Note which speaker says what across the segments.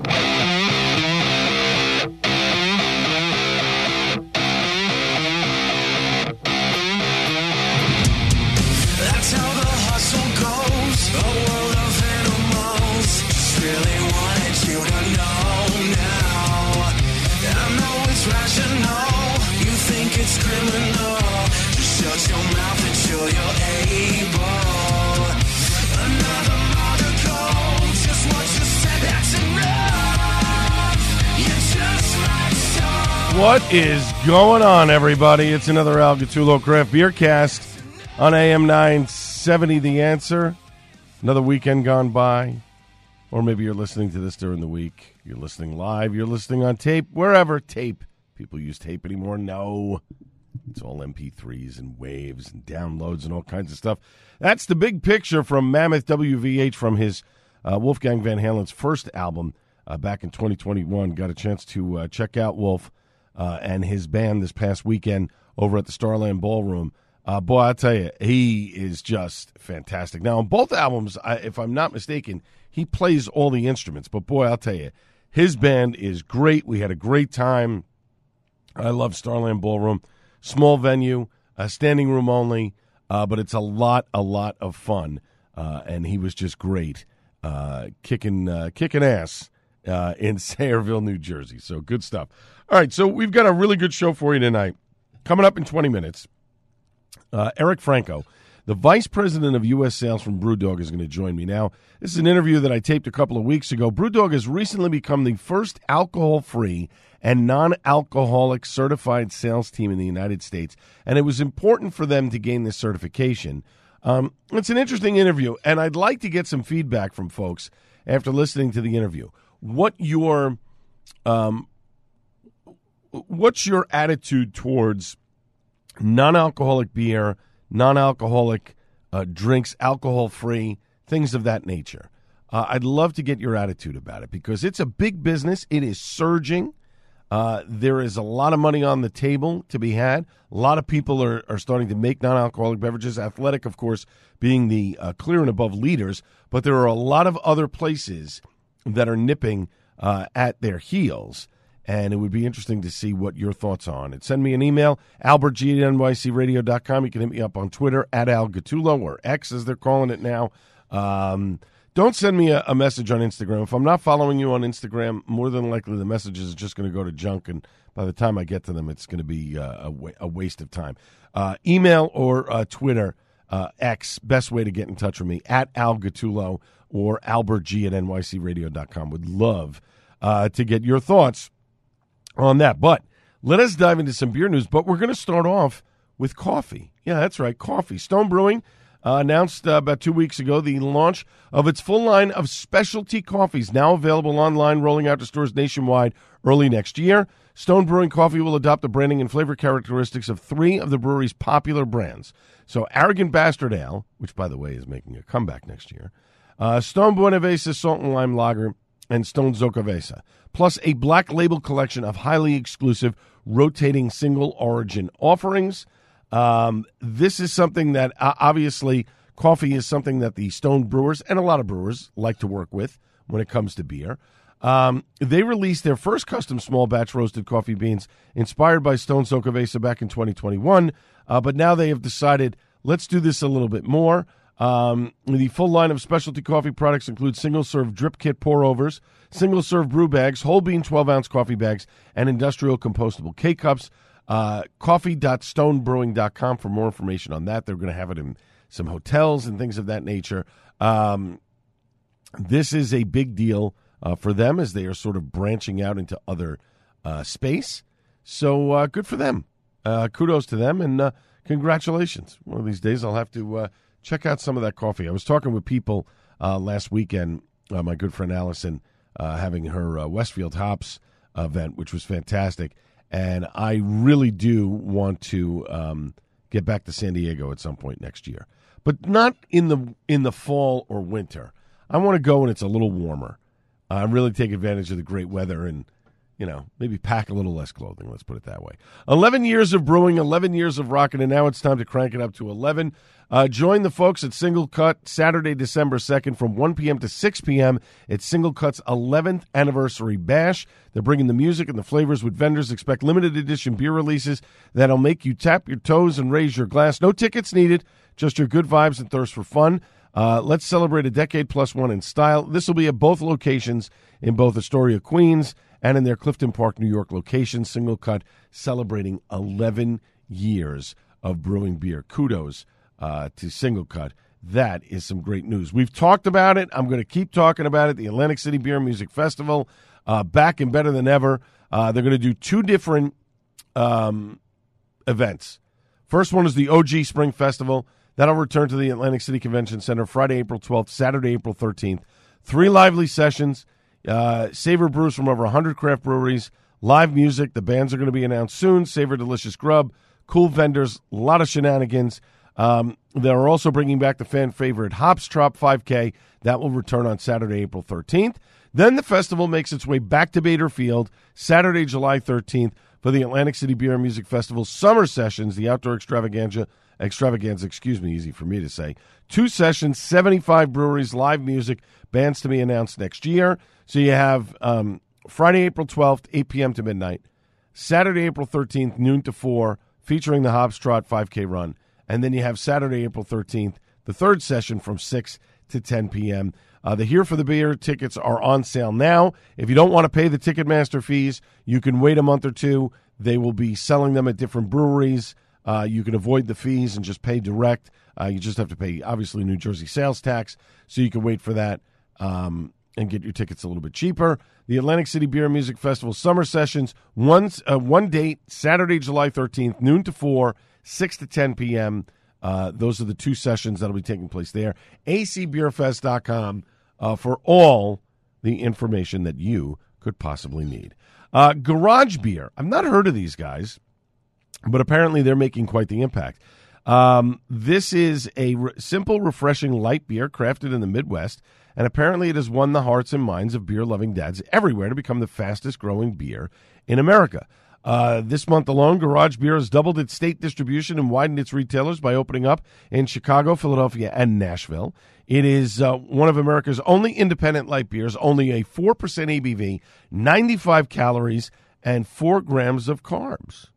Speaker 1: Thank you. What
Speaker 2: is going on, everybody? It's another Al Gattullo Craft Beer Cast on AM 970 The Answer. Another weekend gone by. Or maybe you're listening to this during the week. You're listening live. You're listening on tape. Wherever. Tape. People use tape anymore? No. It's all MP3s and waves and downloads and all kinds of stuff. That's the big picture from Mammoth WVH from his uh, Wolfgang Van Halen's first album uh, back in 2021. Got a chance to uh, check out Wolf uh, and his band this past weekend over at the Starland Ballroom. Uh, boy, I tell you, he is just fantastic. Now, on both albums, I, if I'm not mistaken, he plays all the instruments. But boy, I'll tell you, his band is great. We had a great time. I love Starland Ballroom. Small venue, uh, standing room only, uh, but it's a lot, a lot of fun. Uh, and he was just great, uh, kicking, kicking ass uh, in Sayreville, New Jersey. So good stuff. All right, so we've got a really good show for you tonight. Coming up in 20 minutes, uh, Eric Franco, the vice president of U.S. sales from Brewdog, is going to join me now. This is an interview that I taped a couple of weeks ago. Brewdog has recently become the first alcohol free and non alcoholic certified sales team in the United States, and it was important for them to gain this certification. Um, it's an interesting interview, and I'd like to get some feedback from folks after listening to the interview. What your um, what's your attitude towards non-alcoholic beer, non-alcoholic uh, drinks, alcohol-free things of that nature? Uh, I'd love to get your attitude about it because it's a big business. It is surging. Uh, there is a lot of money on the table to be had. A lot of people are, are starting to make non alcoholic beverages. Athletic, of course, being the uh, clear and above leaders, but there are a lot of other places that are nipping uh, at their heels. And it would be interesting to see what your thoughts are on it. Send me an email, albertg at nycradio.com. You can hit me up on Twitter at Al or X as they're calling it now. Um, don't send me a, a, message on Instagram. If I'm not following you on Instagram, more than likely the message is just going to go to junk, and by the time I get to them, it's going to be uh, a, wa- a, waste of time. Uh, email or uh, Twitter, uh, X, best way to get in touch with me, at Al or albertg at nycradio.com. Would love uh, to get your thoughts on that. But let us dive into some beer news, but we're going to start off with coffee. Yeah, that's right, coffee. Stone Brewing uh, announced uh, about two weeks ago the launch of its full line of specialty coffees, now available online, rolling out to stores nationwide early next year. Stone Brewing Coffee will adopt the branding and flavor characteristics of three of the brewery's popular brands. So, Arrogant Bastard Ale, which, by the way, is making a comeback next year, uh, Stone Buenaveza Salt and Lime Lager, and Stone Xocoveza, plus a black label collection of highly exclusive rotating single origin offerings. Um, this is something that uh, obviously coffee is something that the Stone Brewers and a lot of brewers like to work with when it comes to beer. Um, they released their first custom small batch roasted coffee beans inspired by Stone Xocoveza back in 2021, uh, but now they have decided let's do this a little bit more. Um, the full line of specialty coffee products includes single serve drip kit pour overs, single serve brew bags, whole bean 12 ounce coffee bags, and industrial compostable K cups. Uh, coffee.stonebrewing.com for more information on that. They're going to have it in some hotels and things of that nature. Um, this is a big deal uh, for them as they are sort of branching out into other uh, space. So uh, good for them. Uh, kudos to them and uh, congratulations. One of these days I'll have to check out some of that coffee. I was talking with people last weekend, my good friend Allison uh, having her uh, Westfield Hops event, which was fantastic. And I really do want to um, get back to San Diego at some point next year, but not in the in the fall or winter. I want to go when it's a little warmer. Uh, really take advantage of the great weather and you know, maybe pack a little less clothing. Let's put it that way. 11 years of brewing, 11 years of rocking, and now it's time to crank it up to 11. Uh, join the folks at SingleCut Saturday, December 2nd from 1 p.m. to 6 p.m. It's SingleCut's 11th anniversary bash. They're bringing the music and the flavors with vendors. Expect limited edition beer releases that'll make you tap your toes and raise your glass. No tickets needed, just your good vibes and thirst for fun. Uh, let's celebrate a decade plus one in style. This will be at both locations in both Astoria, Queens and in their Clifton Park, New York location, SingleCut, celebrating 11 years of brewing beer. Kudos uh, to SingleCut. That is some great news. We've talked about it. I'm going to keep talking about it. The Atlantic City Beer Music Festival, uh, back and better than ever. Uh, they're going to do two different um, events. First one is the OG Spring Festival. That'll return to the Atlantic City Convention Center Friday, April 12th, Saturday, April 13th. Three lively sessions. Uh, Savor brews from over 100 craft breweries. Live music. The bands are going to be announced soon. Savor Delicious Grub. Cool vendors. A lot of shenanigans. Um, they're also bringing back the fan favorite Hops Trot 5K. That will return on Saturday, April 13th. Then the festival makes its way back to Bader Field Saturday, July 13th for the Atlantic City Beer and Music Festival summer sessions, the outdoor extravaganza, extravaganza, excuse me, easy for me to say. Two sessions, 75 breweries, live music, bands to be announced next year. So you have um, Friday, April 12th, 8 p.m. to midnight. Saturday, April 13th, noon to 4, featuring the Hops Trot 5K run. And then you have Saturday, April 13th, the third session from 6 to 10 p.m. Uh, the Here for the Beer tickets are on sale now. If you don't want to pay the Ticketmaster fees, you can wait a month or two. They will be selling them at different breweries. Uh, you can avoid the fees and just pay direct. Uh, you just have to pay, obviously, New Jersey sales tax, so you can wait for that um, and get your tickets a little bit cheaper. The Atlantic City Beer and Music Festival summer sessions, one, uh, one date, Saturday, July 13th, noon to 4, 6 to 10 p.m. Uh, those are the two sessions that will be taking place there. acbeerfest.com uh, for all the information that you could possibly need. Uh, Garage Beer. I've not heard of these guys, but apparently they're making quite the impact. Um, this is a re- simple, refreshing light beer crafted in the Midwest, and apparently it has won the hearts and minds of beer loving dads everywhere to become the fastest growing beer in America. Uh, this month alone, Garage Beer has doubled its state distribution and widened its retailers by opening up in Chicago, Philadelphia, and Nashville. It is uh, one of America's only independent light beers, only a 4% ABV, 95 calories, and 4 grams of carbs.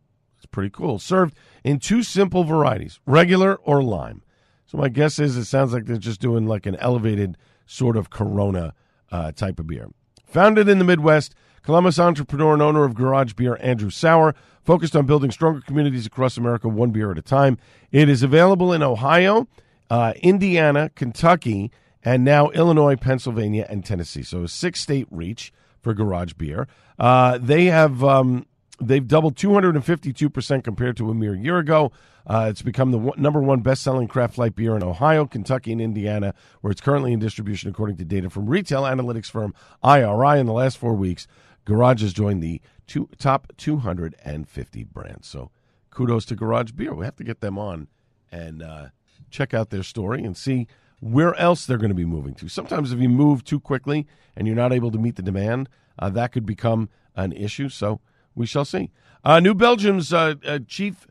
Speaker 2: Pretty cool. Served in two simple varieties, regular or lime. So my guess is it sounds like they're just doing like an elevated sort of Corona uh, type of beer. Founded in the Midwest, Columbus entrepreneur and owner of Garage Beer, Andrew Sauer, focused on building stronger communities across America, one beer at a time. It is available in Ohio, uh, Indiana, Kentucky, and now Illinois, Pennsylvania, and Tennessee. So a six-state reach for Garage Beer. Uh, they have um, they've doubled 252 percent compared to a mere year ago. Uh, it's become the one, number one best-selling craft light beer in Ohio, Kentucky, and Indiana, where it's currently in distribution, according to data from retail analytics firm IRI. In the last four weeks, Garage has joined the two, top 250 brands. So kudos to Garage Beer. We have to get them on and uh, check out their story and see where else they're going to be moving to. Sometimes if you move too quickly and you're not able to meet the demand, uh, that could become an issue. So we shall see. Uh, New Belgium's uh, uh, chief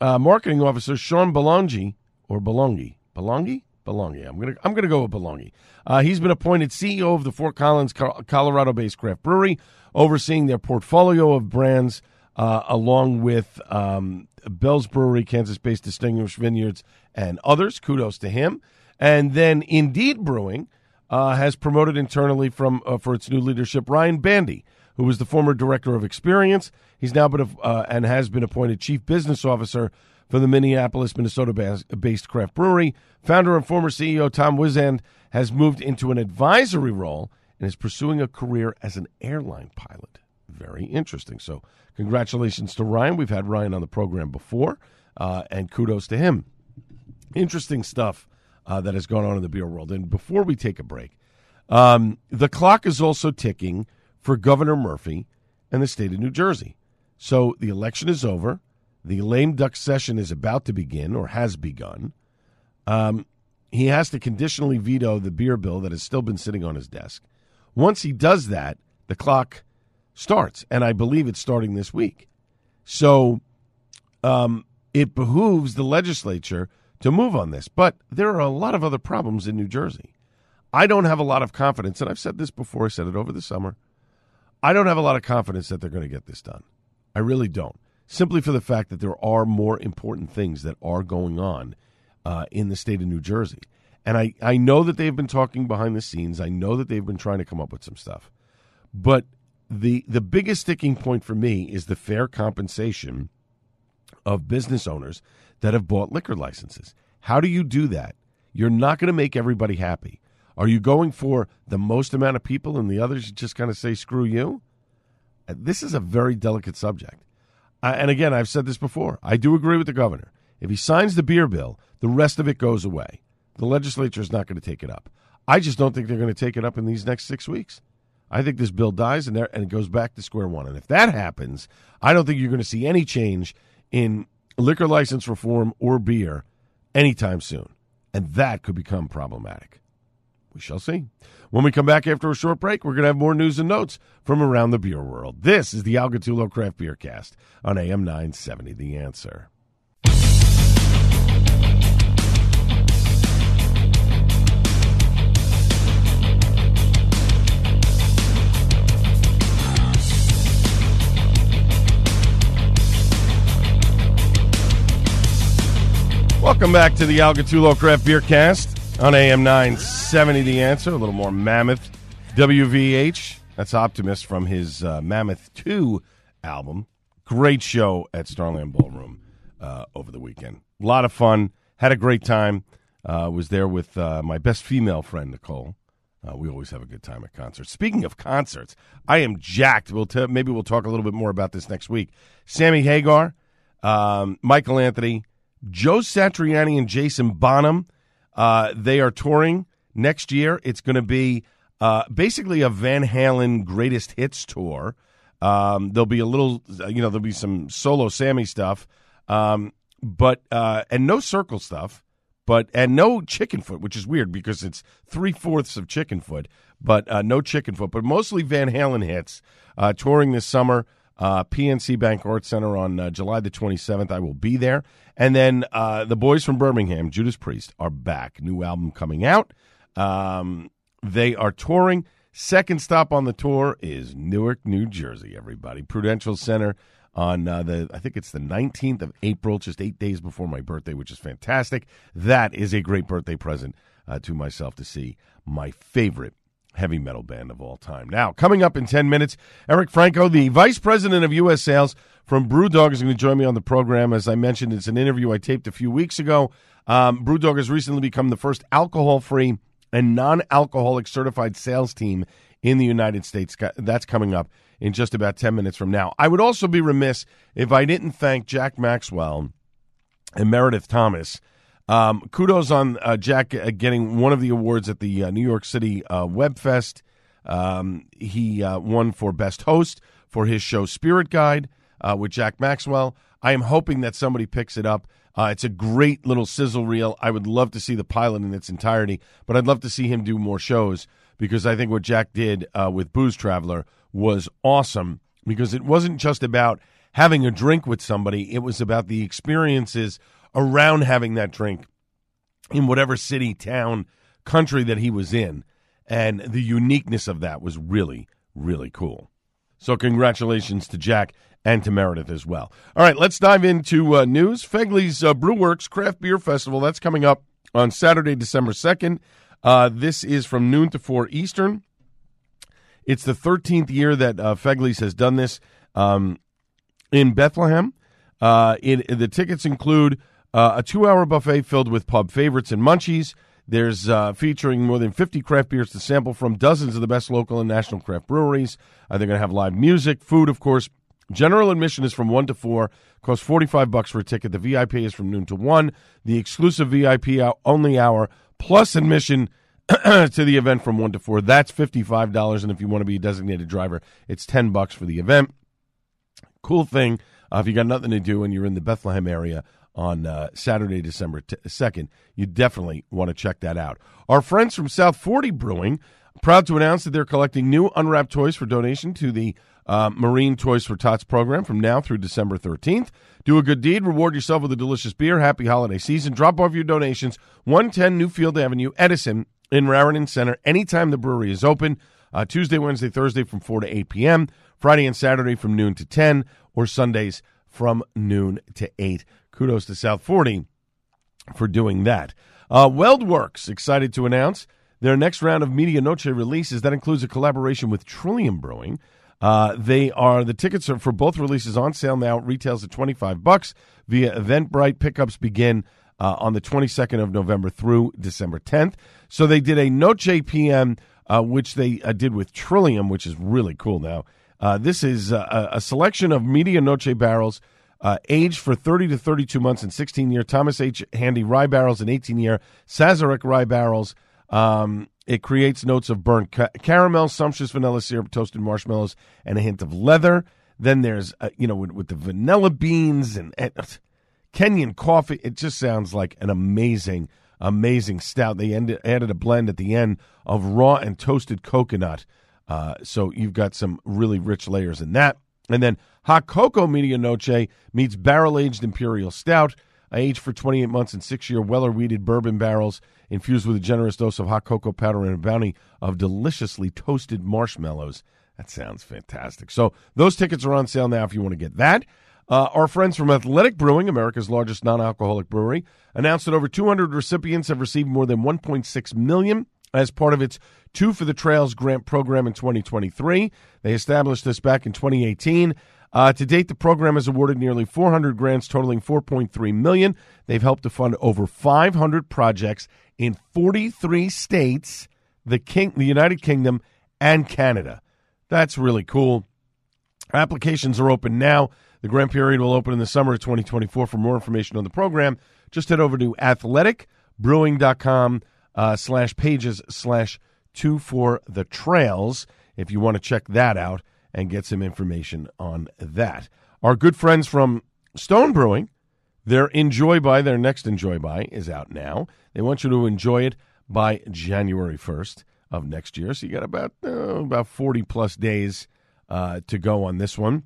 Speaker 2: uh, marketing officer, Sean Belongie, or Belongie, Belongie? Belongie. I'm gonna I'm gonna go with Belongie. Uh, he's been appointed CEO of the Fort Collins, Colorado-based craft brewery, overseeing their portfolio of brands, uh, along with um, Bell's Brewery, Kansas-based Distinguished Vineyards, and others. Kudos to him. And then Indeed Brewing has promoted internally from for its new leadership Ryan Bandy, who was the former director of experience. He's now been uh, and has been appointed chief business officer for the Minneapolis, Minnesota based craft brewery. Founder and former CEO Tom Whisenand has moved into an advisory role and is pursuing a career as an airline pilot. Very interesting. So, congratulations to Ryan. We've had Ryan on the program before, uh, and kudos to him. Interesting stuff uh, that has gone on in the beer world. And before we take a break, Um, the clock is also ticking for Governor Murphy and the state of New Jersey. So the election is over. The lame duck session is about to begin or has begun. Um, he has to conditionally veto the beer bill that has still been sitting on his desk. Once he does that, the clock starts, and I believe it's starting this week. So um, it behooves the legislature to move on this. But there are a lot of other problems in New Jersey. I don't have a lot of confidence, and I've said this before, I said it over the summer. I don't have a lot of confidence that they're going to get this done. I really don't. Simply for the fact that there are more important things that are going on uh, in the state of New Jersey. And I, I know that they've been talking behind the scenes. I know that they've been trying to come up with some stuff. But the the biggest sticking point for me is the fair compensation of business owners that have bought liquor licenses. How do you do that? You're not going to make everybody happy. Are you going for the most amount of people and the others just kind of say screw you? Uh, This is a very delicate subject. Uh, and again, I've said this before. I do agree with the governor. If he signs the beer bill, the rest of it goes away. The legislature is not going to take it up. I just don't think they're going to take it up in these next six weeks. I think this bill dies and, there, and it goes back to square one. And if that happens, I don't think you're going to see any change in liquor license reform or beer anytime soon. And that could become problematic. We shall see. When we come back after a short break, we're going to have more news and notes from around the beer world. This is the Al Gattullo Craft Beer Cast on AM 970 The Answer. Welcome back to the Al Gattullo Craft Beer Cast on AM 970 The Answer. A little more mammoth. WVH. That's Optimist from his uh, Mammoth 2 album. Great show at Starland Ballroom uh, over the weekend. A lot of fun. Had a great time. Uh, was there with uh, my best female friend, Nicole. Uh, we always have a good time at concerts. Speaking of concerts, I am jacked. We'll t- maybe we'll talk a little bit more about this next week. Sammy Hagar, um, Michael Anthony, Joe Satriani, and Jason Bonham. Uh, they are touring next year. It's going to be uh, basically a Van Halen greatest hits tour. Um, there'll be a little, you know, there'll be some solo Sammy stuff, um, but uh, and no circle stuff, but and no Chickenfoot, which is weird because it's three fourths of Chickenfoot, but uh, no Chickenfoot, but mostly Van Halen hits. Uh, touring this summer, uh, PNC Bank Arts Center on uh, July the 27th. I will be there. And then uh, the boys from Birmingham, Judas Priest, are back. New album coming out. Um, they are touring. Second stop on the tour is Newark, New Jersey, everybody. Prudential Center on uh, the, I think it's the 19th of April, just eight days before my birthday, which is fantastic. That is a great birthday present uh, to myself to see my favorite heavy metal band of all time. Now, coming up in 10 minutes, Eric Franco, the vice president of U.S. sales from Brewdog, is going to join me on the program. As I mentioned, it's an interview I taped a few weeks ago. Um, Brewdog has recently become the first alcohol free and non alcoholic certified sales team in the United States. That's coming up in just about 10 minutes from now. I would also be remiss if I didn't thank Jack Maxwell and Meredith Thomas. Um, kudos on uh, Jack uh, getting one of the awards at the uh, New York City uh, Web Fest. Um, he uh, won for Best Host for his show Spirit Guide with Jack Maxwell. I am hoping that somebody picks it up. It's a great little sizzle reel. I would love to see the pilot in its entirety, but I'd love to see him do more shows because I think what Jack did with Booze Traveler was awesome because it wasn't just about having a drink with somebody, it was about the experiences around having that drink in whatever city, town, country that he was in. And the uniqueness of that was really, really cool. So, congratulations to Jack and to Meredith as well. All right, let's dive into uh, news. Fegley's uh, Brewworks Craft Beer Festival, that's coming up on Saturday, December 2nd. Uh, this is from noon to 4 Eastern. It's the 13th year that uh, Fegley's has done this um, in Bethlehem. Uh, it, the tickets include uh, a two hour buffet filled with pub favorites and munchies. There's uh, featuring more than 50 craft beers to sample from dozens of the best local and national craft breweries. Uh, they're going to have live music, food, of course. General admission is from 1 to 4, costs 45 bucks for a ticket. The VIP is from noon to 1. The exclusive VIP only hour plus admission to the event from 1 to 4. That's $55. And if you want to be a designated driver, it's 10 bucks for the event. Cool thing. Uh, if you got nothing to do and you're in the Bethlehem area on uh, Saturday, December t- 2nd, you definitely want to check that out. Our friends from South 40 Brewing, proud to announce that they're collecting new unwrapped toys for donation to the uh, Marine Toys for Tots program from now through December 13th. Do a good deed, reward yourself with a delicious beer. Happy holiday season. Drop off your donations, 110 Newfield Avenue, Edison, in Raritan Center, anytime the brewery is open. Uh, Tuesday, Wednesday, Thursday from 4 to 8 p.m., Friday and Saturday from noon to 10, or Sundays from noon to 8. Kudos to South 40 for doing that. Uh, WeldWerks excited to announce their next round of Medianoche releases. That includes a collaboration with Trillium Brewing. Uh, they are the tickets are for both releases on sale now. Retails at twenty five bucks via Eventbrite. Pickups begin uh, on the twenty second of November through December tenth. So they did a Noche PM, uh, which they uh, did with Trillium, which is really cool. Now uh, this is uh, a selection of Medianoche barrels. Uh, aged for 30 to 32 months and 16 year Thomas H. Handy rye barrels and 18 year Sazerac rye barrels. Um, it creates notes of burnt ca- caramel, sumptuous vanilla syrup, toasted marshmallows, and a hint of leather. Then there's, uh, you know, with, with, the vanilla beans and, and uh, Kenyan coffee. It just sounds like an amazing, amazing stout. They ended, added a blend at the end of raw and toasted coconut. Uh, so you've got some really rich layers in that. And then Hot Cocoa Medianoche meets barrel aged Imperial Stout, aged for 28 months in six year Weller wheated bourbon barrels, infused with a generous dose of hot cocoa powder and a bounty of deliciously toasted marshmallows. That sounds fantastic. So those tickets are on sale now if you want to get that. Uh, our friends from Athletic Brewing, America's largest non-alcoholic brewery, announced that over 200 recipients have received more than 1.6 million as part of its Two for the Trails grant program in 2023. They established this back in 2018. Uh, to date, the program has awarded nearly 400 grants totaling 4.3 million. They've helped to fund over 500 projects in 43 states, the King, the United Kingdom, and Canada. That's really cool. Applications are open now. The grant period will open in the summer of 2024. For more information on the program, just head over to athleticbrewing.com uh, slash pages slash two for the trails if you want to check that out and get some information on that. Our good friends from Stone Brewing, their Enjoy By, their next Enjoy By is out now. They want you to enjoy it by January 1st of next year. So you got about uh, about 40 plus days uh, to go on this one.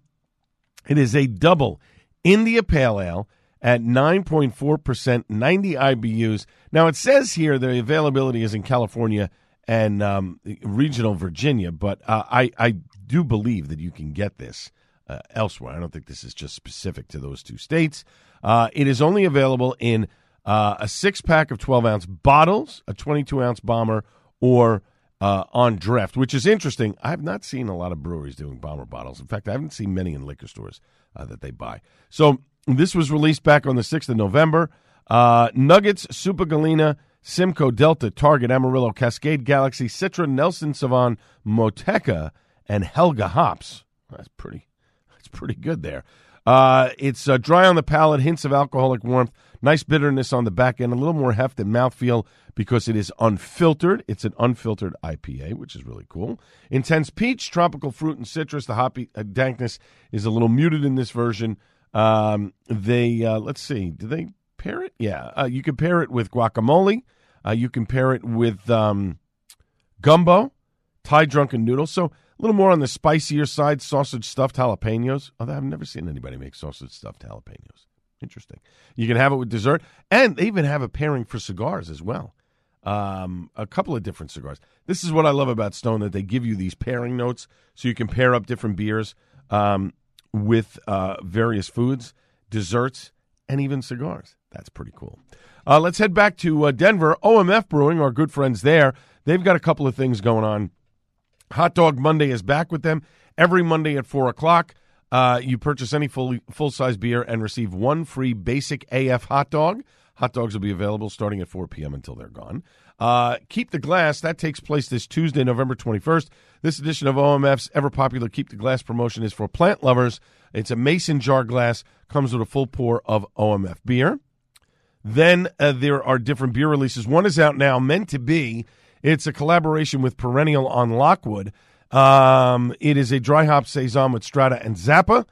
Speaker 2: It is a double India Pale Ale at 9.4%, 90 IBUs. Now, it says here the availability is in California and um, regional Virginia, but uh, I, I do believe that you can get this uh, elsewhere. I don't think this is just specific to those two states. Uh, it is only available in uh, a six pack of 12 ounce bottles, a 22 ounce bomber, or uh, on draft, which is interesting. I have not seen a lot of breweries doing bomber bottles. In fact, I haven't seen many in liquor stores uh, that they buy. So this was released back on the 6th of November. Uh, Nuggets, Super Galena, Simcoe, Delta, Target, Amarillo, Cascade, Galaxy, Citra, Nelson Sauvin, Motueka, and Helga hops. That's pretty. That's pretty good there. Uh, it's uh, dry on the palate, hints of alcoholic warmth, nice bitterness on the back end, a little more heft and mouthfeel because it is unfiltered. It's an unfiltered IPA, which is really cool. Intense peach, tropical fruit, and citrus. The hoppy uh, dankness is a little muted in this version. Um, they uh, let's see, do they pair it? Yeah, uh, you can pair it with guacamole. Uh, you can pair it with um, gumbo, Thai drunken noodles. So a little more on the spicier side, sausage stuffed jalapenos. Although I've never seen anybody make sausage stuffed jalapenos. Interesting. You can have it with dessert, and they even have a pairing for cigars as well. Um, a couple of different cigars. This is what I love about Stone that they give you these pairing notes so you can pair up different beers um, with uh, various foods, desserts, and even cigars. That's pretty cool. Uh, let's head back to uh, Denver. OMF Brewing, our good friends there, they've got a couple of things going on. Hot Dog Monday is back with them every Monday at 4 o'clock. Uh, you purchase any full full size beer and receive one free basic AF hot dog. Hot dogs will be available starting at 4 p.m. until they're gone. Uh, Keep the Glass, that takes place this Tuesday, November 21st. This edition of OMF's ever popular Keep the Glass promotion is for plant lovers. It's a mason jar glass, comes with a full pour of OMF beer. Then uh, there are different beer releases. One is out now, meant to be It's a collaboration with Perennial on Lockwood. Um, it is a dry hop saison with Strata and Zappa.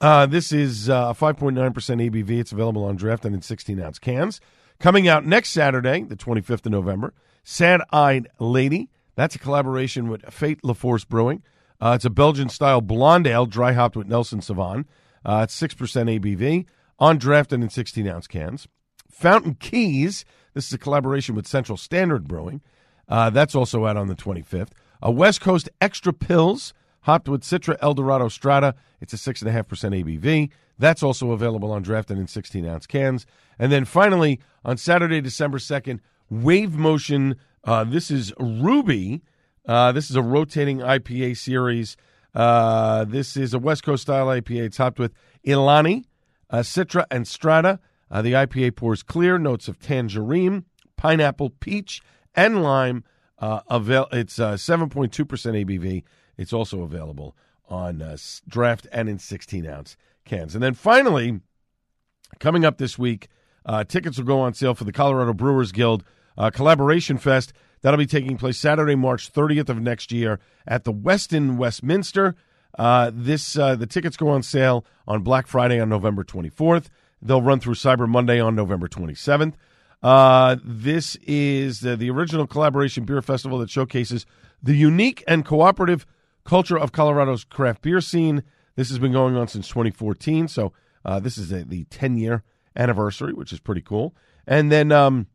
Speaker 2: Uh, this is uh, 5.9% ABV. It's available on draft and in 16 ounce cans. Coming out next Saturday, the 25th of November, Sad Eyed Lady. That's a collaboration with Fate LaForce Brewing. Uh, it's a Belgian style blonde ale, dry hopped with Nelson Sauvin. Uh, it's 6% ABV, on draft and in 16 ounce cans. Fountain Keys. This is a collaboration with Central Standard Brewing. Uh, that's also out on the 25th. A West Coast Extra Pils, hopped with Citra Eldorado Strata. It's a 6.5% ABV. That's also available on draft and in 16 ounce cans. And then finally, on Saturday, December 2nd, Wave Motion. Uh, this is Ruby. Uh, this is a rotating IPA series. Uh, this is a West Coast style IPA. topped with Ilani, uh, Citra, and Strata. Uh, the IPA pours clear notes of tangerine, pineapple, peach, and lime. Uh, avail- it's uh, 7.2% ABV. It's also available on draft and in 16 ounce cans. And then finally, coming up this week, uh, tickets will go on sale for the Colorado Brewers Guild uh, Collaboration Fest. That'll be taking place Saturday, March 30th of next year at the Westin Westminster. Uh, this uh, the tickets go on sale on Black Friday on November 24th. They'll run through Cyber Monday on November 27th. Uh, this is the, the original collaboration beer festival that showcases the unique and cooperative culture of Colorado's craft beer scene. This has been going on since 2014, so uh, this is a, the 10 year anniversary, which is pretty cool. And then um,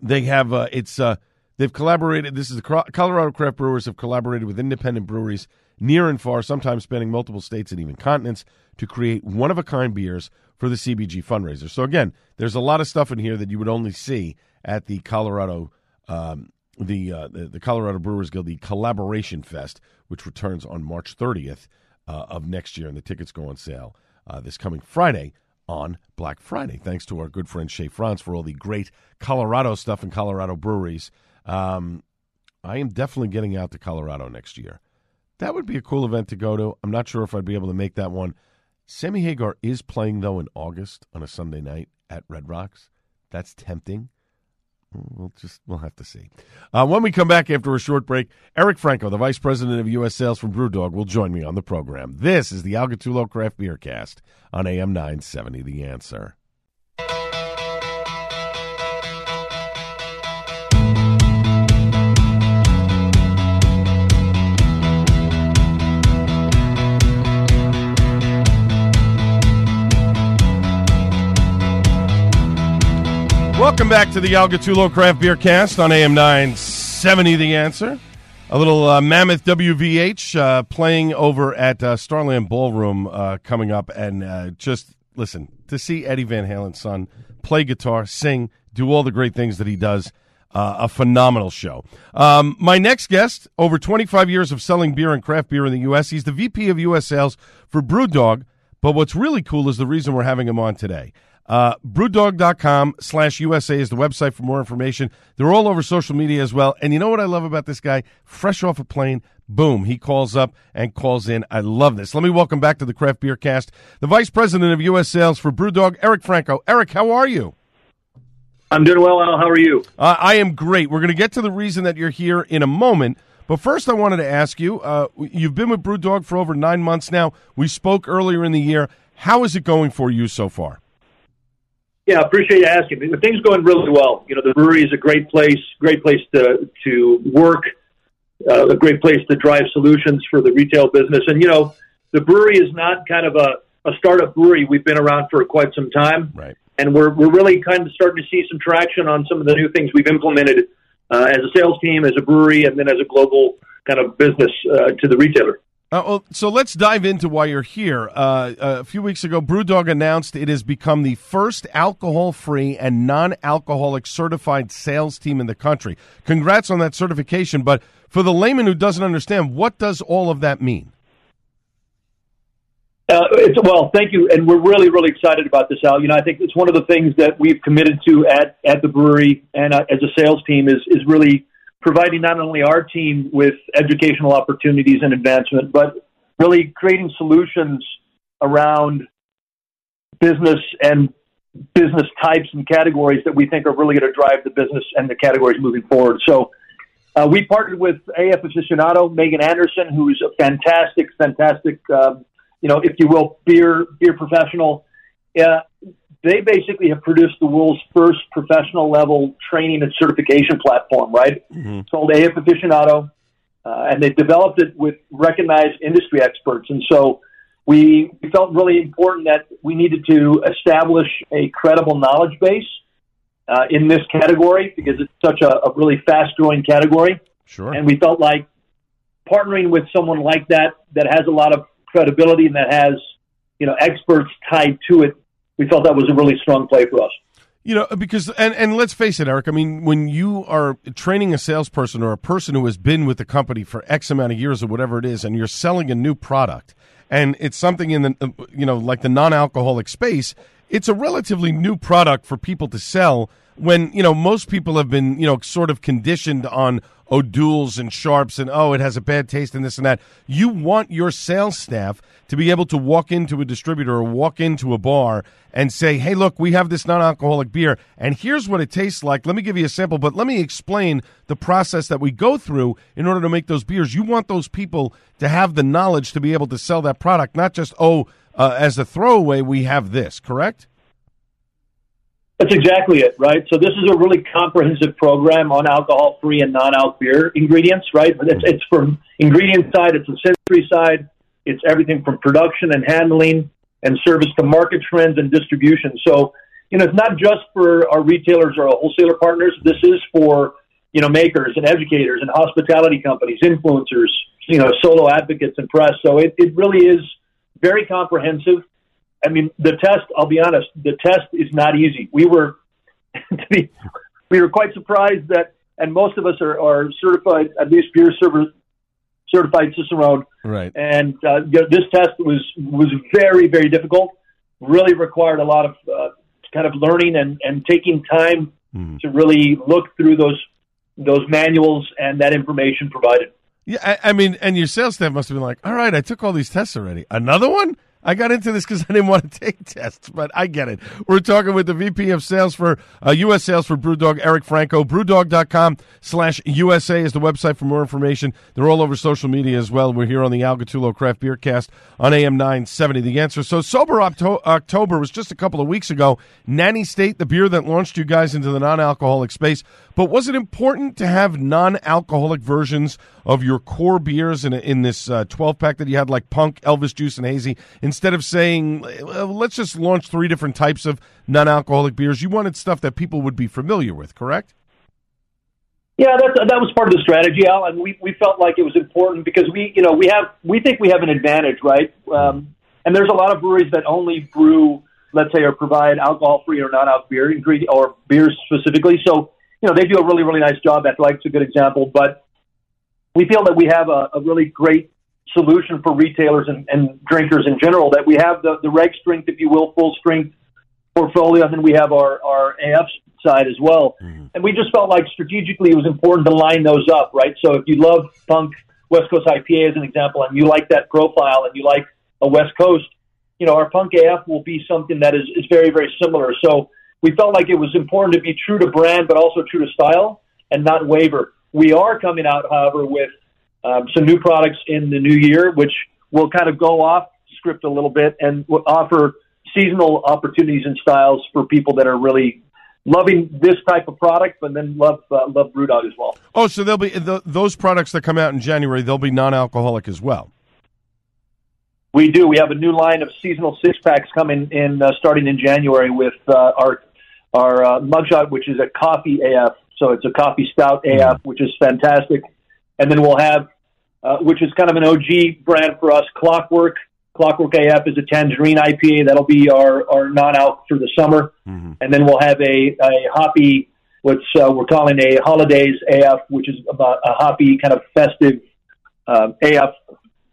Speaker 2: they have uh, it's uh, they've collaborated. This is the Colorado craft brewers have collaborated with independent breweries near and far, sometimes spanning multiple states and even continents, to create one of a kind beers for the CBG fundraiser. So again, there's a lot of stuff in here that you would only see at the Colorado. Um, the, uh, the the Colorado Brewers Guild, the Collaboration Fest, which returns on March 30th uh, of next year, and the tickets go on sale uh, this coming Friday on Black Friday. Thanks to our good friend Shay France for all the great Colorado stuff and Colorado breweries. Um, I am definitely getting out to Colorado next year. That would be a cool event to go to. I'm not sure if I'd be able to make that one. Sammy Hagar is playing though in August on a Sunday night at Red Rocks. That's tempting. We'll just we'll have to see. Uh, when we come back after a short break, Eric Franco, the vice president of U.S. Sales from BrewDog, will join me on the program. This is the Al Gattullo Craft Beer Cast on AM 970. The Answer. Welcome back to the Al Gattullo Craft Beer Cast on AM 970 The Answer. A little uh, Mammoth WVH uh, playing over at uh, Starland Ballroom uh, coming up. And uh, just listen, to see Eddie Van Halen's son play guitar, sing, do all the great things that he does, uh, a phenomenal show. Um, my next guest, over 25 years of selling beer and craft beer in the U.S., he's the VP of U.S. sales for Brewdog. But what's really cool is the reason we're having him on today. Uh, brewdog.com slash USA is the website for more information. They're all over social media as well. And you know what I love about this guy? Fresh off a plane, boom, he calls up and calls in. I love this. Let me welcome back to the Craft Beer Cast the Vice President of U.S. Sales for Brewdog, Eric Franco. Eric, how are you?
Speaker 3: I'm doing well, Al. How are you?
Speaker 2: Uh, I am great. We're going to get to the reason that you're here in a moment. But first, I wanted to ask you uh, you've been with Brewdog for over nine months now. We spoke earlier in the year. How is it going for you so far?
Speaker 3: Yeah, appreciate you asking. The things going really well. You know, the brewery is a great place, great place to to work, uh, a great place to drive solutions for the retail business. And you know, the brewery is not kind of a, a startup brewery. We've been around for quite some time,
Speaker 2: Right.
Speaker 3: and we're we're really kind of starting to see some traction on some of the new things we've implemented uh, as a sales team, as a brewery, and then as a global kind of business uh, to the retailer.
Speaker 2: Uh, well, so let's dive into why you're here. Uh, a few weeks ago, BrewDog announced it has become the first alcohol-free and non-alcoholic certified sales team in the country. Congrats on that certification! But for the layman who doesn't understand, what does all of that mean?
Speaker 3: Uh, well, thank you, and we're really, really excited about this, Al. You know, I think it's one of the things that we've committed to at at the brewery and uh, as a sales team is is really providing not only our team with educational opportunities and advancement, but really creating solutions around business and business types and categories that we think are really going to drive the business and the categories moving forward. So, Uh, we partnered with AF aficionado Megan Anderson, who is a fantastic, fantastic, um, you know, if you will, beer beer professional. Uh, they basically have produced the world's first professional level training and certification platform, right?
Speaker 2: Mm-hmm.
Speaker 3: It's called AF Aficionado, uh, and they developed it with recognized industry experts. And so we, we felt really important that we needed to establish a credible knowledge base uh, in this category because it's such a, a really fast growing category.
Speaker 2: Sure.
Speaker 3: And we felt like partnering with someone like that that has a lot of credibility and that has you know experts tied to it, we felt that was a really strong play for us.
Speaker 2: You know, because and and let's face it, Eric. I mean, when you are training a salesperson or a person who has been with the company for X amount of years or whatever it is, and you're selling a new product, and it's something in the you know like the non-alcoholic space, it's a relatively new product for people to sell. When you know most people have been you know sort of conditioned on O'Douls and Sharps and oh it has a bad taste and this and that. You want your sales staff to be able to walk into a distributor or walk into a bar and say, hey, look, we have this non alcoholic beer, and here's what it tastes like. Let me give you a sample, but let me explain the process that we go through in order to make those beers. You want those people to have the knowledge to be able to sell that product, not just, oh, uh, as a throwaway, we have this, correct?
Speaker 3: That's exactly it, right? So this is a really comprehensive program on alcohol-free and non-alc beer ingredients, right? But it's, it's from ingredient side, it's the sensory side, it's everything from production and handling and service to market trends and distribution. So, you know, it's not just for our retailers or our wholesaler partners. This is for, you know, makers and educators and hospitality companies, influencers, you know, solo advocates and press. So it, it really is very comprehensive. I mean, the test, I'll be honest, the test is not easy. We were, to be, we were quite surprised that, and most of us are, are certified, at least beer server, certified Cicerone.
Speaker 2: Right.
Speaker 3: And uh, this test was was very very difficult. Really required a lot of uh, kind of learning and and taking time
Speaker 2: Mm.
Speaker 3: to really look through those those manuals and that information provided.
Speaker 2: Yeah, I, I mean, and your sales staff must have been like, all right, I took all these tests already. Another one? I got into this because I didn't want to take tests, but I get it. We're talking with the VP of Sales for uh, U.S. Sales for BrewDog, Eric Franco. BrewDog.com slash USA is the website for more information. They're all over social media as well. We're here on the Al Gattullo Craft Beer Cast on AM 970. The answer. So Sober Octo- October was just a couple of weeks ago. Nanny State, the beer that launched you guys into the non-alcoholic space. But was it important to have non-alcoholic versions of your core beers in, in this uh, 12 pack that you had, like Punk, Elvis Juice, and Hazy, instead of saying, let's just launch three different types of non-alcoholic beers? You wanted stuff that people would be familiar with, correct?
Speaker 3: Yeah, that that was part of the strategy, Al, and we we felt like it was important because we you know we have we think we have an advantage, right? Um, and there's a lot of breweries that only brew, let's say, or provide alcohol-free or non-alcoholic beer ingredient or beers specifically. So you know they do a really really nice job. That like's a good example, but we feel that we have a, a really great solution for retailers and, and drinkers in general. That we have the the reg strength, if you will, full strength portfolio, and then we have our our AF side as well. Mm-hmm. And we just felt like strategically it was important to line those up, right? So if you love Punk West Coast IPA as an example, and you like that profile, and you like a West Coast, you know, our Punk AF will be something that is is very very similar. So we felt like it was important to be true to brand, but also true to style, and not waver. We are coming out, however, with um, some new products in the new year, which will kind of go off script a little bit and will offer seasonal opportunities and styles for people that are really loving this type of product, but then love uh, love BrewDog as well.
Speaker 2: Oh, so there'll be th- those products that come out in January. They'll be non-alcoholic as well.
Speaker 3: We do. We have a new line of seasonal six packs coming in uh, starting in January with uh, our our uh, mugshot, which is a coffee AF. So it's a coffee stout AF, which is fantastic. And then we'll have, uh, which is kind of an OG brand for us, Clockwork. Clockwork AF is a tangerine IPA. That'll be our, our non-out for the summer. And then we'll have a, a hoppy, which uh, we're calling a holidays AF, which is about a hoppy kind of festive uh, AF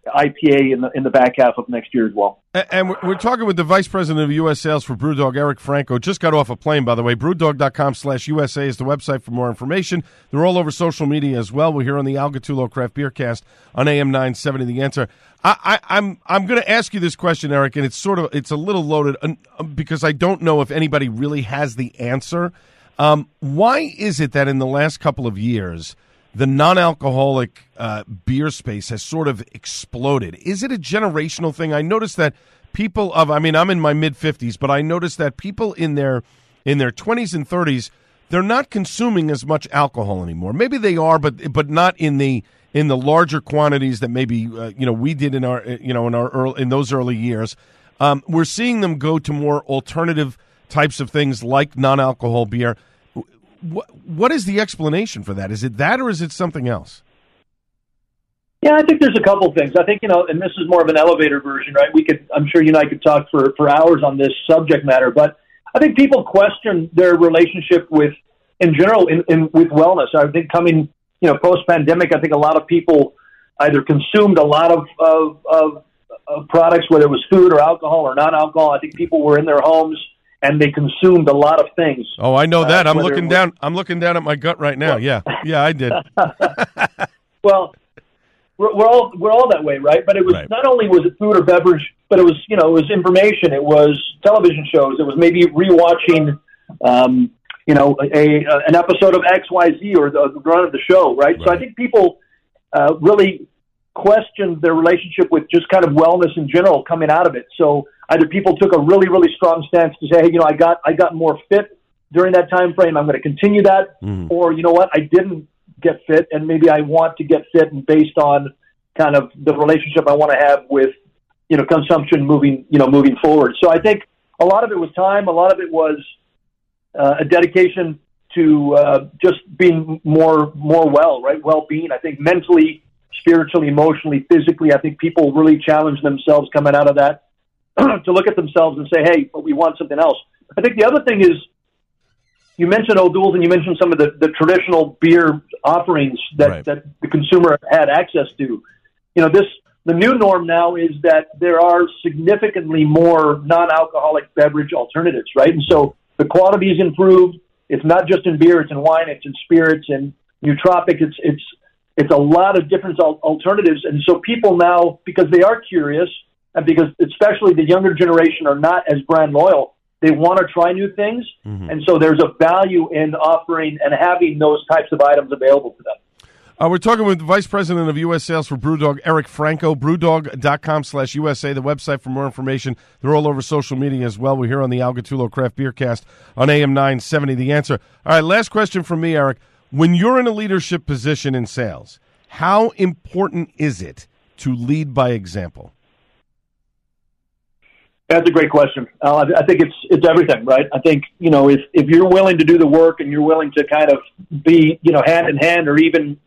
Speaker 3: IPA in the in the back half of next year as well.
Speaker 2: And we're- talking with the Vice President of U.S. Sales for BrewDog, Eric Franco. Just got off a plane, by the way. BrewDog.com slash USA is the website for more information. They're all over social media as well. We're here on the Al Gattullo Craft Beer Cast on AM 970. The answer. I, I, I'm I'm going to ask you this question, Eric, and it's sort of it's a little loaded uh, because I don't know if anybody really has the answer. Um, why is it that in the last couple of years the non-alcoholic uh, beer space has sort of exploded. Is it a generational thing? I noticed that people of I mean I'm in my mid 50s, but I noticed that people in their in their 20s and 30s they're not consuming as much alcohol anymore. Maybe they are, but but not in the in the larger quantities that maybe uh, you know we did in our you know in our early, in those early years. Um, we're seeing them go to more alternative types of things like non-alcohol beer. What what is the explanation for that? Is it that or is it something else?
Speaker 3: Yeah, I think there's a couple things. I think you know, and this is more of an elevator version, right? We could, I'm sure you and I could talk for for hours on this subject matter, but I think people question their relationship with, in general, in, in with wellness. I think coming, you know, post pandemic, I think a lot of people either consumed a lot of, of of of products, whether it was food or alcohol or non alcohol. I think people were in their homes and they consumed a lot of things.
Speaker 2: Oh, I know that.
Speaker 3: Uh,
Speaker 2: I'm looking
Speaker 3: was-
Speaker 2: down. I'm looking down at my gut right now. Yeah, yeah, I did.
Speaker 3: Well, we're, we're all we're all that way, right? But it was
Speaker 2: Right.
Speaker 3: not only was it food or beverage, but it was you know it was information, it was television shows, it was maybe rewatching, um, you know, a, a an episode of X Y Z or the, the run of the show, right? So I think people uh, really questioned their relationship with just kind of wellness in general coming out of it. So either people took a really really strong stance to say, hey, you know, I got I got more fit during that time frame, I'm going to continue that,
Speaker 2: Mhm.
Speaker 3: or you know what, I didn't get fit, and maybe I want to get fit, and based on kind of the relationship I want to have with you know consumption moving you know moving forward. So I think a lot of it was time, a lot of it was uh, a dedication to uh, just being more more well, right? Well being. I think mentally, spiritually, emotionally, physically. I think people really challenge themselves coming out of that to look at themselves and say, "Hey, but we want something else." I think the other thing is you mentioned O'Doul's and you mentioned some of the, the traditional beer offerings that,
Speaker 2: Right.
Speaker 3: that the consumer had access to. You know, this the new norm now is that there are significantly more non-alcoholic beverage alternatives, right? And so the quality is improved. It's not just in beer; it's in wine, it's in spirits, and nootropic. It's it's it's a lot of different al- alternatives, and so people now, because they are curious, and because especially the younger generation are not as brand loyal, they want to try new things, and so there's a value in offering and having those types of items available to them.
Speaker 2: Uh, we're talking with the Vice President of U.S. Sales for Brewdog, Eric Franco, brewdog.com slash USA, the website for more information. They're all over social media as well. We're here on the Al Gattullo Craft Beer Cast on AM 970, The Answer. All right, last question from me, Eric. When you're in a leadership position in sales, how important is it to lead by example?
Speaker 3: That's a great question. Uh, I I think it's it's everything, right? I think you know if if you're willing to do the work and you're willing to kind of be you know hand in hand or even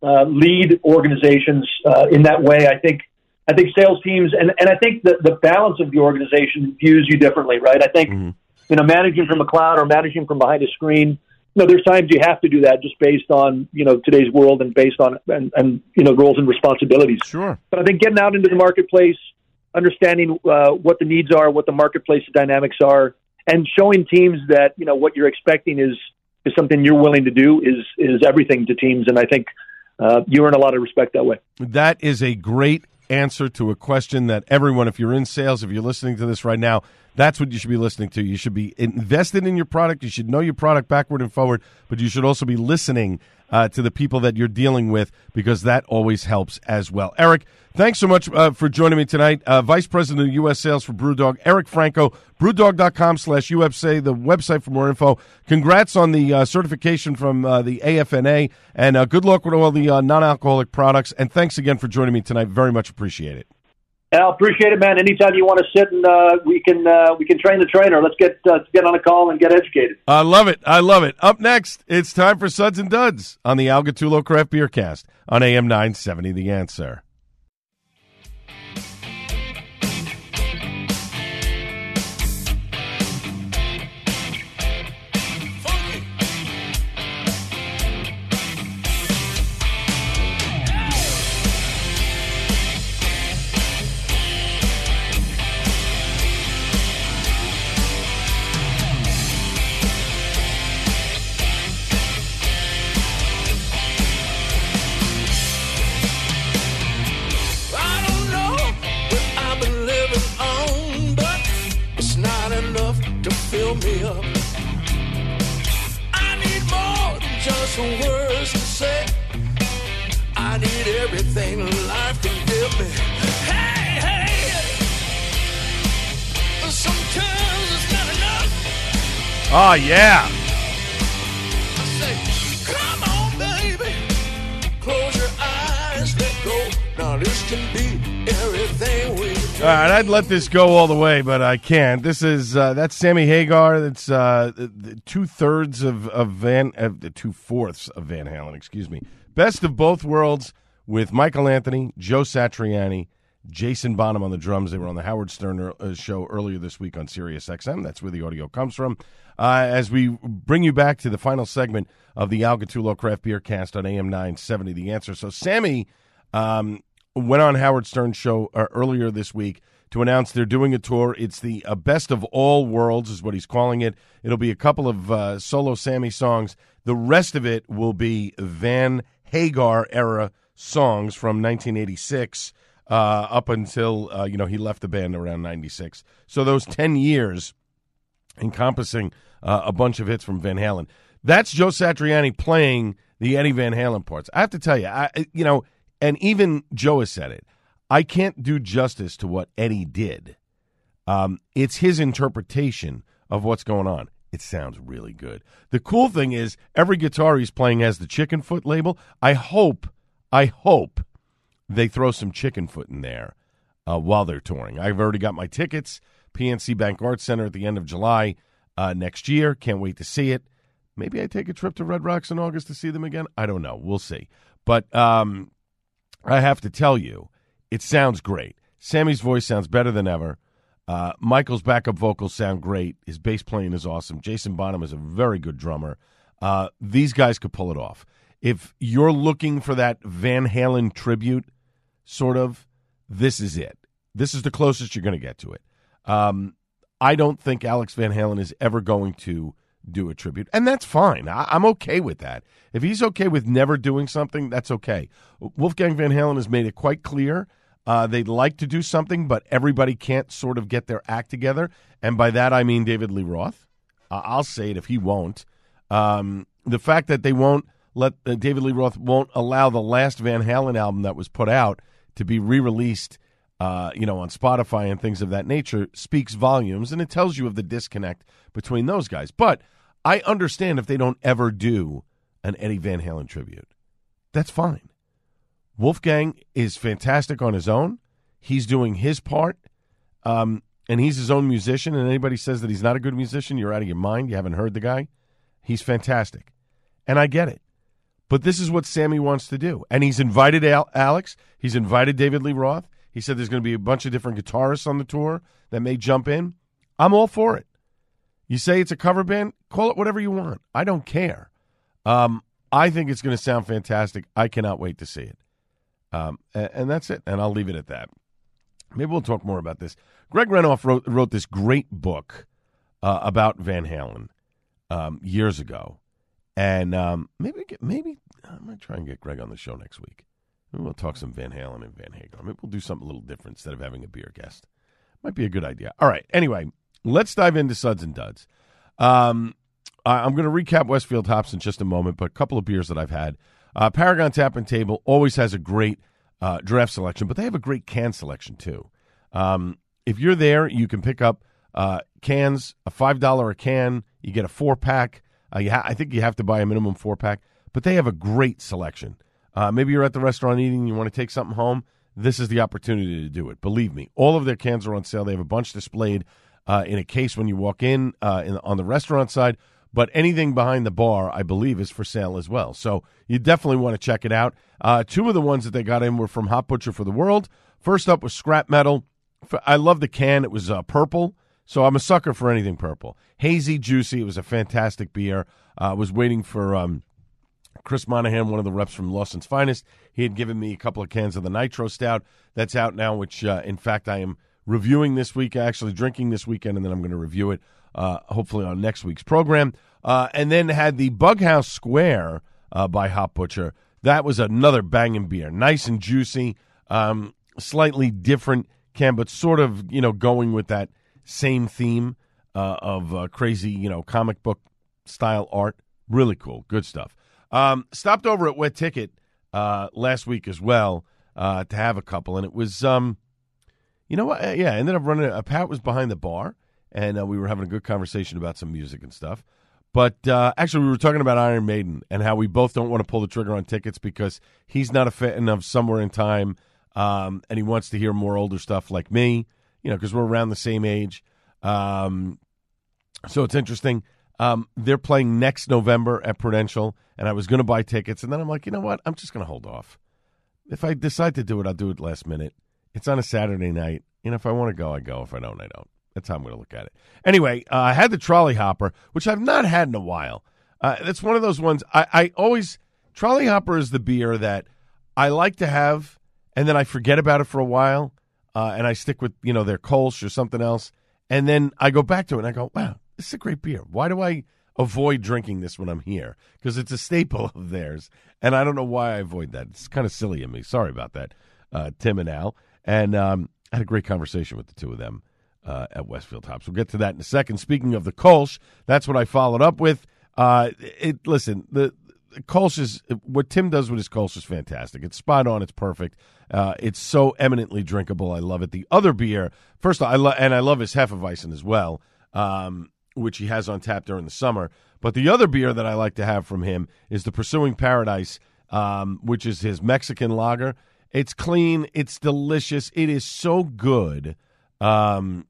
Speaker 3: uh, lead organizations uh, in that way, I think I think sales teams and and I think the the balance of the organization views you differently, right? I think you know managing from a cloud or managing from behind a screen. You know, there's times you have to do that just based on you know today's world and based on and, and you know roles and responsibilities.
Speaker 2: Sure.
Speaker 3: But I think getting out into the marketplace, understanding uh, what the needs are, what the marketplace dynamics are, and showing teams that you know what you're expecting is is something you're willing to do is is everything to teams. And I think uh, you earn a lot of respect that way.
Speaker 2: That is a great answer to a question that everyone, if you're in sales, if you're listening to this right now, that's what you should be listening to. You should be invested in your product. You should know your product backward and forward, but you should also be listening uh, to the people that you're dealing with because that always helps as well. Eric, thanks so much uh, for joining me tonight. Uh, Vice President of U.S. Sales for Brewdog, Eric Franco, brewdog.com slash USA, the website for more info. Congrats on the uh, certification from uh, the AFNA, and uh, good luck with all the uh, non-alcoholic products. And thanks again for joining me tonight. Very much appreciate it.
Speaker 3: Al, appreciate it, man. Anytime you want to sit and uh, we can uh, we can train the trainer. Let's get uh, let's get on a call and get educated.
Speaker 2: I love it. I love it. Up next, it's time for Suds and Duds on the Al Gattullo Craft Beer Cast on AM 970 The Answer.
Speaker 1: Everything
Speaker 2: yeah. All right, I'd let this go all the way, but I can't. This is uh, that's Sammy Hagar. That's uh, two thirds of, of Van, uh, two fourths of Van Halen. Excuse me. Best of both worlds with Michael Anthony, Joe Satriani, Jason Bonham on the drums. They were on the Howard Stern uh, show earlier this week on Sirius XM. That's where the audio comes from. Uh, as we bring you back to the final segment of the Al Gattullo Craft Beer Cast on AM 970, The Answer. So, Sammy um, went on Howard Stern's show uh, earlier this week to announce they're doing a tour. It's the uh, best of all worlds, is what he's calling it. It'll be a couple of uh, solo Sammy songs. The rest of it will be Van Hagar era songs from 1986 uh, up until uh, you know he left the band around 96. So those 10 years encompassing uh, a bunch of hits from Van Halen. That's Joe Satriani playing the Eddie Van Halen parts. I have to tell you, I you know, and even Joe has said it. I can't do justice to what Eddie did. Um, it's his interpretation of what's going on. It sounds really good. The cool thing is, every guitar he's playing has the Chickenfoot label. I hope, I hope they throw some Chickenfoot in there uh, while they're touring. I've already got my tickets. PNC Bank Arts Center at the end of July uh, next year. Can't wait to see it. Maybe I take a trip to Red Rocks in August to see them again. I don't know. We'll see. But um, I have to tell you, it sounds great. Sammy's voice sounds better than ever. Uh, Michael's backup vocals sound great. His bass playing is awesome. Jason Bonham is a very good drummer. Uh, these guys could pull it off. If you're looking for that Van Halen tribute, sort of, this is it. This is the closest you're going to get to it. Um, I don't think Alex Van Halen is ever going to do a tribute, and that's fine. I, I'm okay with that. If he's okay with never doing something, that's okay. Wolfgang Van Halen has made it quite clear uh, they'd like to do something, but everybody can't sort of get their act together. And by that, I mean David Lee Roth. Uh, I'll say it if he won't. Um, the fact that they won't let uh, David Lee Roth won't allow the last Van Halen album that was put out to be re-released, uh, you know, on Spotify and things of that nature speaks volumes, and it tells you of the disconnect between those guys. But I understand if they don't ever do an Eddie Van Halen tribute. That's fine. Wolfgang is fantastic on his own. He's doing his part, um, and he's his own musician. And anybody says that he's not a good musician, you're out of your mind. You haven't heard the guy. He's fantastic, and I get it. But this is what Sammy wants to do, and he's invited Al- Alex. He's invited David Lee Roth. He said there's going to be a bunch of different guitarists on the tour that may jump in. I'm all for it. You say it's a cover band, call it whatever you want. I don't care. Um, I think it's going to sound fantastic. I cannot wait to see it. Um, and, and, that's it. And I'll leave it at that. Maybe we'll talk more about this. Greg Renoff wrote, wrote this great book uh, about Van Halen um, years ago. And um, maybe maybe I'm going to try and get Greg on the show next week. Maybe we'll talk some Van Halen and Van Hagar. Maybe we'll do something a little different instead of having a beer guest. Might be a good idea. All right. Anyway, let's dive into Suds and Duds. Um, I'm going to recap Westfield Hops in just a moment, but a couple of beers that I've had. Uh, Paragon Tap and Table always has a great uh, draft selection, but they have a great can selection too. Um, if you're there, you can pick up uh, cans, a five dollar a can. You get a four pack. Uh, ha- I think you have to buy a minimum four pack, but they have a great selection. Uh, maybe you're at the restaurant eating, and you want to take something home. This is the opportunity to do it. Believe me, all of their cans are on sale. They have a bunch displayed uh, in a case when you walk in, in on the restaurant side but anything behind the bar, I believe, is for sale as well. So you definitely want to check it out. Uh, two of the ones that they got in were from Hop Butcher for the World. First up was Scrap Metal. I love the can. It was uh, purple, so I'm a sucker for anything purple. Hazy, juicy. It was a fantastic beer. I uh, was waiting for um, Chris Monahan, one of the reps from Lawson's Finest. He had given me a couple of cans of the Nitro Stout that's out now, which, uh, in fact, I am reviewing this week, actually drinking this weekend, and then I'm going to review it uh, hopefully on next week's program. Uh, and then had the Bughouse Square uh, by Hop Butcher. That was another banging beer, nice and juicy, um, slightly different can, but sort of you know going with that same theme uh, of uh, crazy you know comic book style art. Really cool, good stuff. Um, stopped over at Wet Ticket uh, last week as well uh, to have a couple, and it was, um, you know what? Uh, Yeah, I ended up running. Uh, Pat was behind the bar, and uh, we were having a good conversation about some music and stuff. But uh, actually, we were talking about Iron Maiden and how we both don't want to pull the trigger on tickets because he's not a fan of Somewhere in Time, um, and he wants to hear more older stuff like me. You know, because we're around the same age. Um, so it's interesting. Um, they're playing next November at Prudential, and I was going to buy tickets, and then I'm like, you know what? I'm just going to hold off. If I decide to do it, I'll do it last minute. It's on a Saturday night, and if I want to go, I go. If I don't, I don't. That's how I'm going to look at it. Anyway, uh, I had the Trolley Hopper, which I've not had in a while. Uh, that's one of those ones I, I always Trolley Hopper is the beer that I like to have, and then I forget about it for a while, uh, and I stick with you know their Kolsch or something else, and then I go back to it and I go, wow, this is a great beer. Why do I avoid drinking this when I'm here? Because it's a staple of theirs, and I don't know why I avoid that. It's kind of silly of me. Sorry about that, uh, Tim and Al. And um, I had a great conversation with the two of them uh, at Westfield Hops. We'll get to that in a second. Speaking of the Kolsch, that's what I followed up with. Uh, it listen the. the Kolsch is what Tim does with his Kolsch is fantastic. It's spot on. It's perfect. Uh, it's so eminently drinkable. I love it. The other beer, first, of all, I love and I love his Hefeweizen as well, um, which he has on tap during the summer. But the other beer that I like to have from him is the Pursuing Paradise, um, which is his Mexican lager. It's clean. It's delicious. It is so good. Um,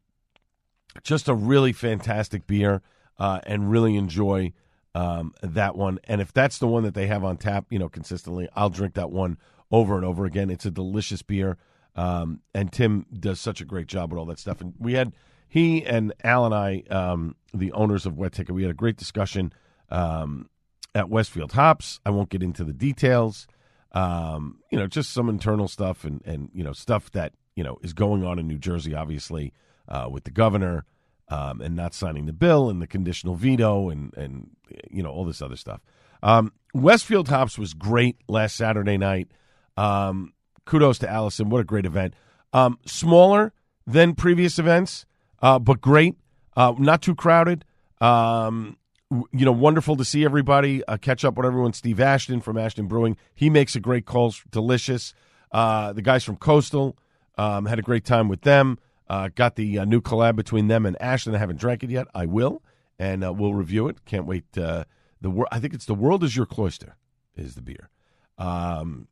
Speaker 2: just a really fantastic beer, uh, and really enjoy um, that one. And if that's the one that they have on tap, you know, consistently, I'll drink that one over and over again. It's a delicious beer, um, and Tim does such a great job with all that stuff. And we had he and Al and I, um, the owners of Wet Ticket, we had a great discussion um, at Westfield Hops. I won't get into the details. Um, you know, just some internal stuff and and you know stuff that you know is going on in New Jersey, obviously uh, with the governor um, and not signing the bill and the conditional veto and and you know all this other stuff. Um, Westfield Hops was great last Saturday night. Um, kudos to Allison. What a great event. Um, smaller than previous events, uh, but great. Uh, not too crowded. Um, you know, wonderful to see everybody. Uh, catch up with everyone. Steve Ashton from Ashton Brewing. He makes a great Kolsch. Delicious. Uh, the guys from Coastal um, had a great time with them. Uh, got the uh, new collab between them and Ashton. I haven't drank it yet. I will, and we'll review it. Can't wait. The wor- I think it's the world is your cloister is the beer. Um,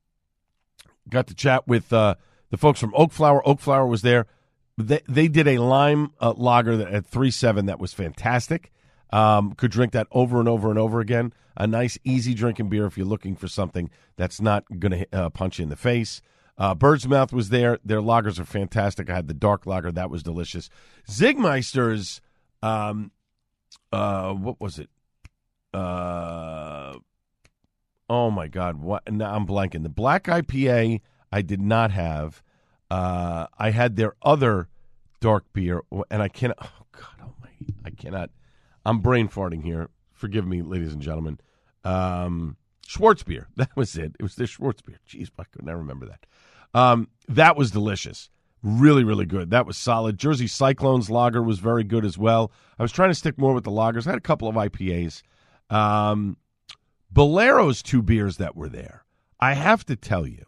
Speaker 2: got to chat with the folks from Oakflower. Oakflower was there. They they did a lime uh, lager that at three seven that was fantastic. Um, could drink that over and over and over again. A nice, easy drinking beer if you're looking for something that's not going to uh, punch you in the face. Uh, Birdsmouth was there. Their lagers are fantastic. I had the dark lager. That was delicious. Zigmeister's, um, uh, what was it? Uh, oh my God! What? Now I'm blanking. The black IPA I did not have. Uh, I had their other dark beer, and I cannot. Oh God Almighty! I cannot. I'm brain farting here. Forgive me, ladies and gentlemen. Um, Schwarzbier. That was it. It was their Schwarzbier. Jeez, I could never remember that. Um, that was delicious. Really, really good. That was solid. Jersey Cyclones lager was very good as well. I was trying to stick more with the lagers. I had a couple of IPAs. Um, Bolero's two beers that were there. I have to tell you,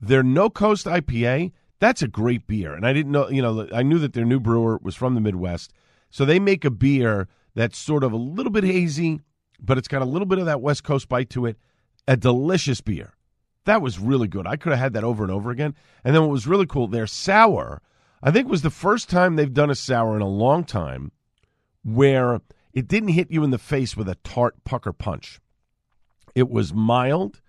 Speaker 2: their No Coast IPA, that's a great beer. And I didn't know, you know, I knew that their new brewer was from the Midwest. So they make a beer that's sort of a little bit hazy, but it's got a little bit of that West Coast bite to it. A delicious beer. That was really good. I could have had that over and over again. And then what was really cool, their sour, I think was the first time they've done a sour in a long time where it didn't hit you in the face with a tart pucker punch. It was mild.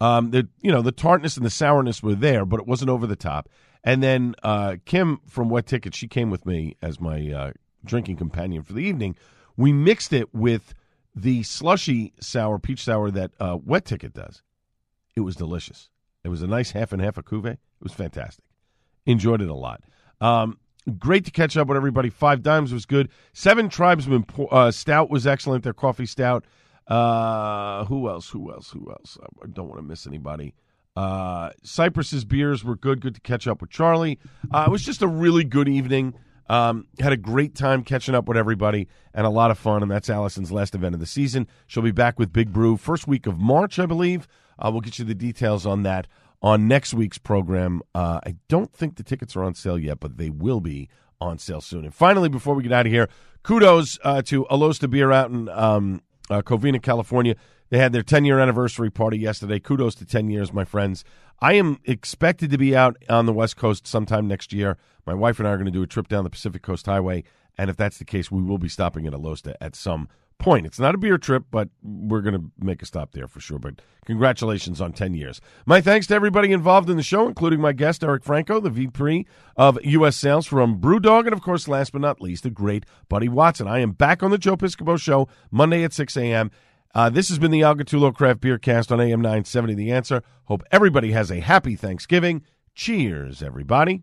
Speaker 2: Um, the you know the tartness and the sourness were there, but it wasn't over the top. And then uh, Kim from Wet Ticket, she came with me as my uh, drinking companion for the evening. We mixed it with the slushy sour peach sour that uh, Wet Ticket does. It was delicious. It was a nice half and half a cuvee. It was fantastic. Enjoyed it a lot. Um, great to catch up with everybody. Five Dimes was good. Seven Tribesmen uh, Stout was excellent. Their coffee stout. Uh, who else? Who else? Who else? I don't want to miss anybody. Uh, Cypress's beers were good. Good to catch up with Charlie. Uh, it was just a really good evening. Um, had a great time catching up with everybody and a lot of fun. And that's Allison's last event of the season. She'll be back with Big Brew first week of March, I believe. Uh, we'll get you the details on that on next week's program. Uh, I don't think the tickets are on sale yet, but they will be on sale soon. And finally, before we get out of here, kudos uh, to Alosta Beer out in um, uh, Covina, California. They had their 10 year anniversary party yesterday. Kudos to 10 years, my friends. I am expected to be out on the West Coast sometime next year. My wife and I are going to do a trip down the Pacific Coast Highway. And if that's the case, we will be stopping at Alosta at some point. It's not a beer trip, but we're going to make a stop there for sure. But congratulations on 10 years. My thanks to everybody involved in the show, including my guest, Eric Franco, the VP of U.S. Sales from Brewdog, and of course, last but not least, the great Buddy Watson. I am back on the Joe Piscopo Show Monday at 6 a.m. Uh, this has been the Al Gattullo Craft Beer Cast on AM 970 The Answer. Hope everybody has a happy Thanksgiving. Cheers, everybody.